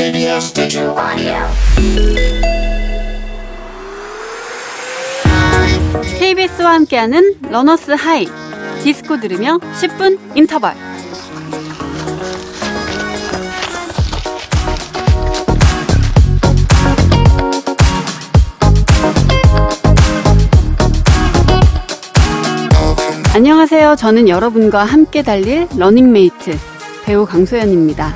KBS Digital Audio. KBS와 함께하는 Runner's High 디스코 들으며 10분 인터벌 안녕하세요. 저는 여러분과 함께 달릴 러닝메이트 배우 강소연입니다.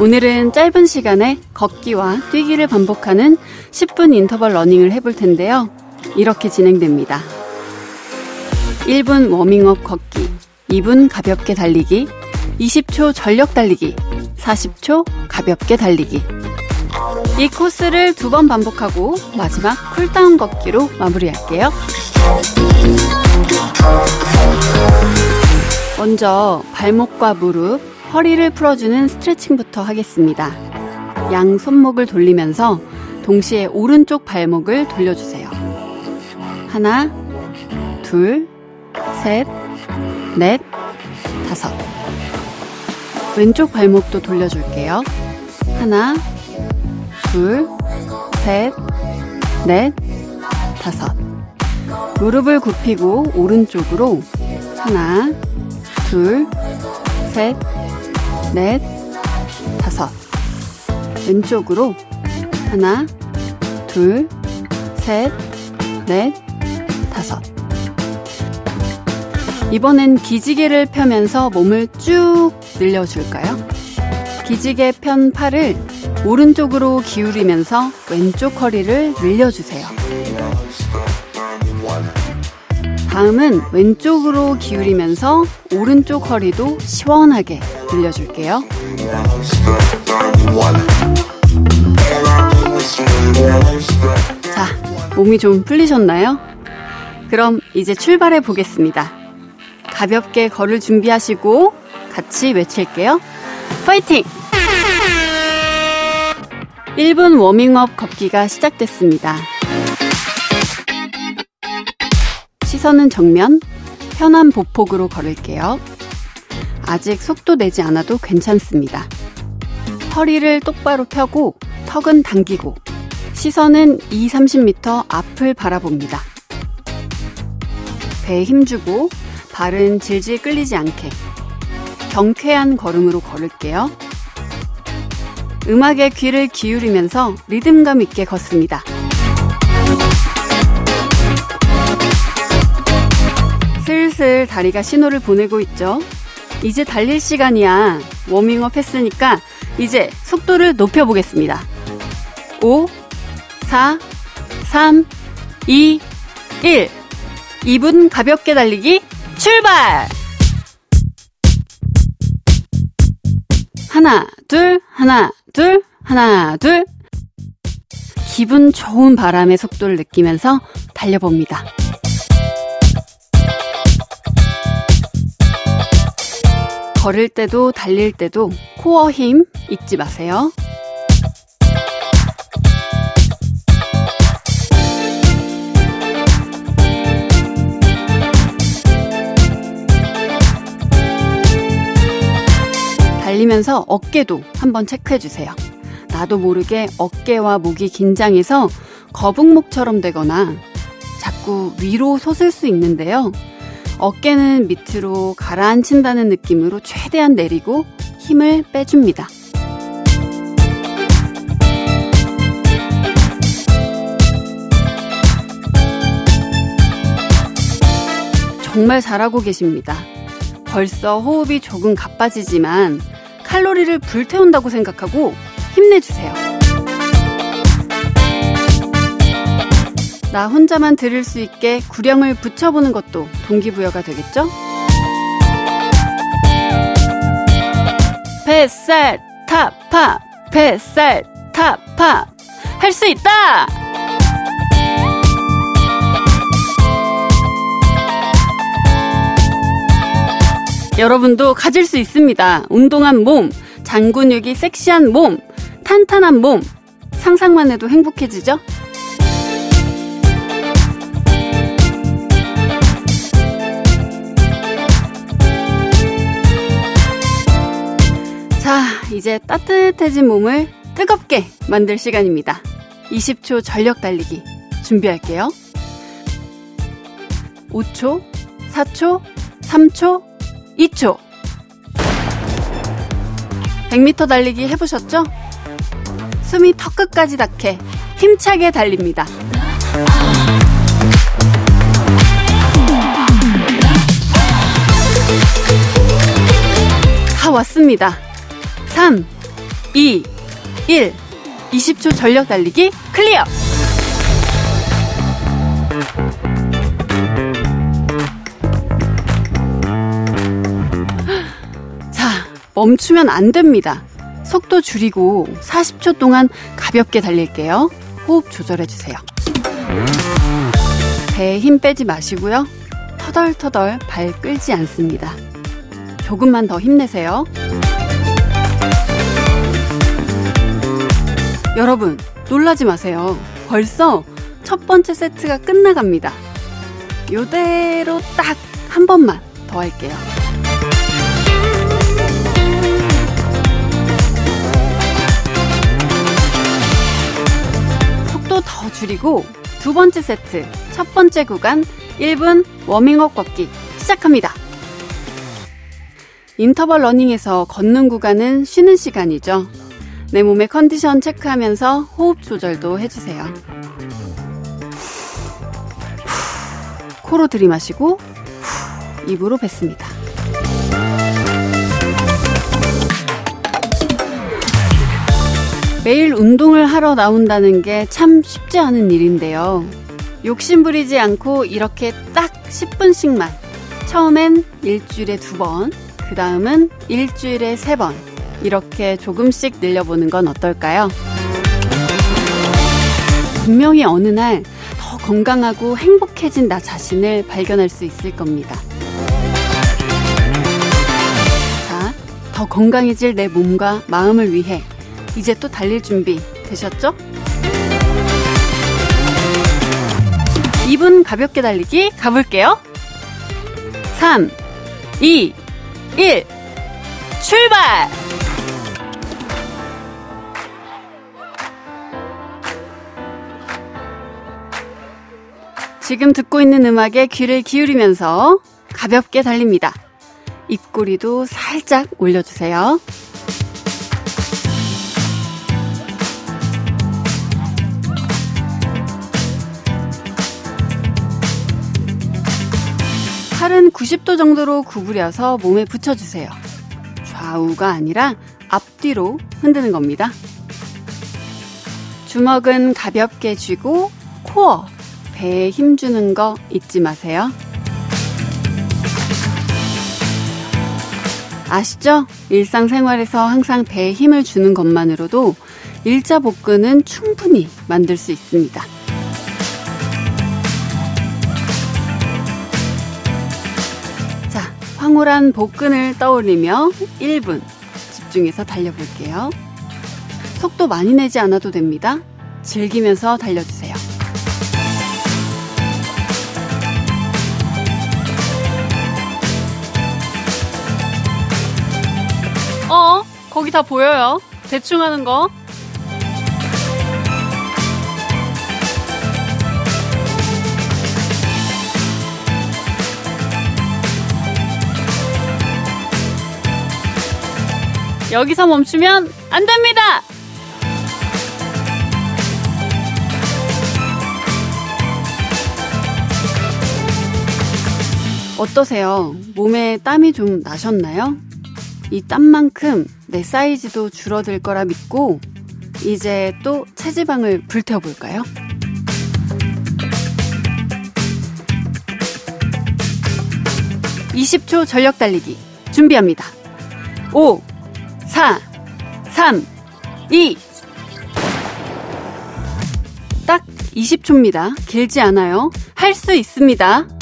오늘은 짧은 시간에 걷기와 뛰기를 반복하는 10분 인터벌 러닝을 해볼 텐데요. 이렇게 진행됩니다. 1분 워밍업 걷기, 2분 가볍게 달리기, 20초 전력 달리기, 40초 가볍게 달리기. 이 코스를 두 번 반복하고 마지막 cool down 걷기로 마무리할게요. 먼저 발목과 무릎, 허리를 풀어주는 스트레칭부터 하겠습니다. 양 손목을 돌리면서 동시에 오른쪽 발목을 돌려주세요. 하나, 둘, 셋, 넷, 다섯. 왼쪽 발목도 돌려줄게요. 하나, 둘, 셋, 넷, 다섯. 무릎을 굽히고 오른쪽으로 하나, 둘, 셋, 넷, 다섯. 왼쪽으로 하나, 둘, 셋, 넷, 다섯. 이번엔 기지개를 펴면서 몸을 쭉 늘려줄까요? 기지개 편 팔을 오른쪽으로 기울이면서 왼쪽 허리를 늘려주세요. 다음은 왼쪽으로 기울이면서 오른쪽 허리도 시원하게 늘려줄게요. 자, 몸이 좀 풀리셨나요? 그럼 이제 출발해 보겠습니다. 가볍게 걸을 준비하시고 같이 외칠게요. 파이팅! 1분 워밍업 걷기가 시작됐습니다. 시선은 정면, 편한 보폭으로 걸을게요. 아직 속도 내지 않아도 괜찮습니다. 허리를 똑바로 펴고 턱은 당기고 시선은 2, 30m 앞을 바라봅니다. 배에 힘주고 발은 질질 끌리지 않게 경쾌한 걸음으로 걸을게요. 음악에 귀를 기울이면서 리듬감 있게 걷습니다. 슬슬 다리가 신호를 보내고 있죠. 이제 달릴 시간이야. 워밍업 했으니까 이제 속도를 높여보겠습니다. 5, 4, 3, 2, 1. 2분 가볍게 달리기 출발! 하나, 둘, 하나, 둘, 하나, 둘. 기분 좋은 바람의 속도를 느끼면서 달려봅니다. 걸을 때도 달릴 때도 코어 힘 잊지 마세요. 달리면서 어깨도 한번 체크해 주세요. 나도 모르게 어깨와 목이 긴장해서 거북목처럼 되거나 자꾸 위로 솟을 수 있는데요. 어깨는 밑으로 가라앉힌다는 느낌으로 최대한 내리고 힘을 빼줍니다. 정말 잘하고 계십니다. 벌써 호흡이 조금 가빠지지만 칼로리를 불태운다고 생각하고 힘내주세요. 나 혼자만 들을 수 있게 구령을 붙여보는 것도 동기부여가 되겠죠? 뱃살 타파 뱃살 타파 할 수 있다! 여러분도 가질 수 있습니다. 운동한 몸, 장근육이 섹시한 몸, 탄탄한 몸. 상상만 해도 행복해지죠? 이제 따뜻해진 몸을 뜨겁게 만들 시간입니다. 20초 전력 달리기 준비할게요. 5초, 4초, 3초, 2초. 100m 달리기 해보셨죠? 숨이 턱 끝까지 닿게 힘차게 달립니다. 다 왔습니다. 3, 2, 1. 20초 전력 달리기 클리어! 자, 멈추면 안 됩니다. 속도 줄이고 40초 동안 가볍게 달릴게요. 호흡 조절해 주세요. 배에 힘 빼지 마시고요. 터덜터덜 발 끌지 않습니다. 조금만 더 힘내세요. 여러분, 놀라지 마세요. 벌써 첫 번째 세트가 끝나갑니다. 요대로 딱 한 번만 더 할게요. 속도 더 줄이고 두 번째 세트, 첫 번째 구간 1분 워밍업 걷기 시작합니다. 인터벌 러닝에서 걷는 구간은 쉬는 시간이죠. 내 몸의 컨디션 체크하면서 호흡 조절도 해주세요. 코로 들이마시고 입으로 뱉습니다. 매일 운동을 하러 나온다는 게 참 쉽지 않은 일인데요. 욕심 부리지 않고 이렇게 딱 10분씩만 처음엔 일주일에 두 번, 그 다음은 일주일에 세 번, 이렇게 조금씩 늘려보는 건 어떨까요? 분명히 어느 날 더 건강하고 행복해진 나 자신을 발견할 수 있을 겁니다. 자, 더 건강해질 내 몸과 마음을 위해 이제 또 달릴 준비 되셨죠? 2분 가볍게 달리기 가볼게요. 3, 2, 1, 출발! 지금 듣고 있는 음악에 귀를 기울이면서 가볍게 달립니다. 입꼬리도 살짝 올려주세요. 팔은 90도 정도로 구부려서 몸에 붙여주세요. 좌우가 아니라 앞뒤로 흔드는 겁니다. 주먹은 가볍게 쥐고 코어, 배에 힘주는 거 잊지 마세요. 아시죠? 일상생활에서 항상 배에 힘을 주는 것만으로도 일자 복근은 충분히 만들 수 있습니다. 자, 황홀한 복근을 떠올리며 1분 집중해서 달려볼게요. 속도 많이 내지 않아도 됩니다. 즐기면서 달려주세요. 어, 거기 다 보여요. 대충 하는 거. 여기서 멈추면 안 됩니다! 어떠세요? 몸에 땀이 좀 나셨나요? 이 땀만큼 내 사이즈도 줄어들 거라 믿고 이제 또 체지방을 불태워 볼까요? (20초) 전력 달리기 준비합니다 (5) 4 3 2딱 20초입니다. 길지 않아요. 할 수 있습니다.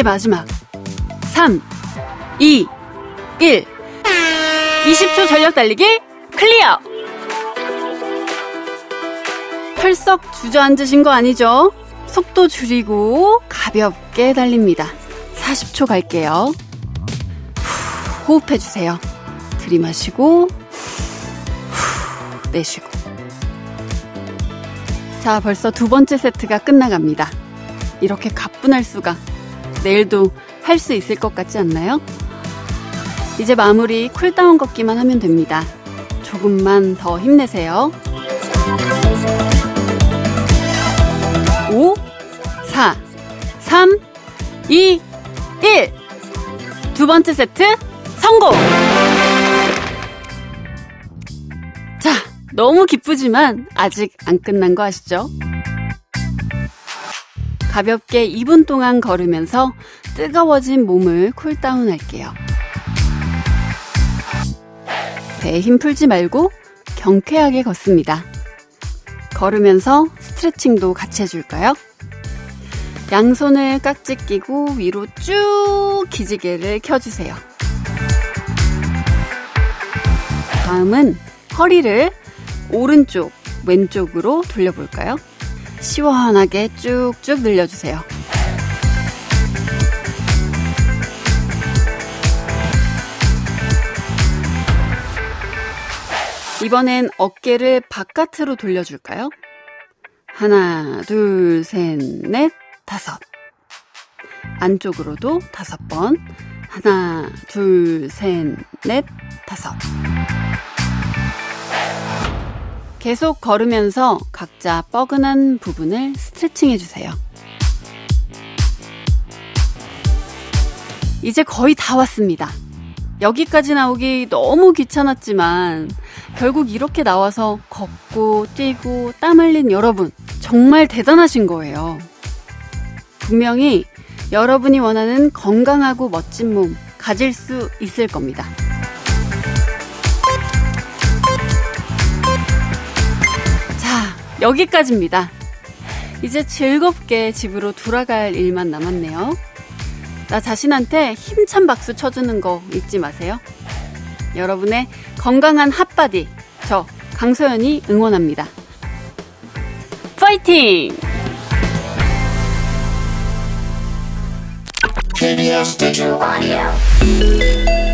이제 마지막. 3, 2, 1. 20초 전력 달리기 클리어! 펄썩 주저앉으신 거 아니죠? 속도 줄이고 가볍게 달립니다. 40초 갈게요. 후, 호흡해 주세요. 들이마시고 후, 내쉬고. 자, 벌써 두 번째 세트가 끝나갑니다. 이렇게 가뿐할 수가. 내일도 할 수 있을 것 같지 않나요? 이제 마무리 쿨다운 걷기만 하면 됩니다. 조금만 더 힘내세요. 5, 4, 3, 2, 1. 두 번째 세트 성공! 자, 너무 기쁘지만 아직 안 끝난 거 아시죠? 가볍게 2분 동안 걸으면서 뜨거워진 몸을 cool down 할게요. 배에 힘 풀지 말고 경쾌하게 걷습니다. 걸으면서 스트레칭도 같이 해줄까요? 양손을 깍지 끼고 위로 쭉 기지개를 켜주세요. 다음은 허리를 오른쪽, 왼쪽으로 돌려볼까요? 시원하게 쭉쭉 늘려주세요. 이번엔 어깨를 바깥으로 돌려줄까요? 하나, 둘, 셋, 넷, 다섯. 안쪽으로도 다섯 번. 하나, 둘, 셋, 넷, 다섯. 계속 걸으면서 각자 뻐근한 부분을 스트레칭 해주세요. 이제 거의 다 왔습니다. 여기까지 나오기 너무 귀찮았지만 결국 이렇게 나와서 걷고 뛰고 땀 흘린 여러분 정말 대단하신 거예요. 분명히 여러분이 원하는 건강하고 멋진 몸 가질 수 있을 겁니다. 여기까지입니다. 이제 즐겁게 집으로 돌아갈 일만 남았네요. 나 자신한테 힘찬 박수 쳐주는 거 잊지 마세요. 여러분의 건강한 핫바디, 저 강소연이 응원합니다. 파이팅! KBS Digital Audio.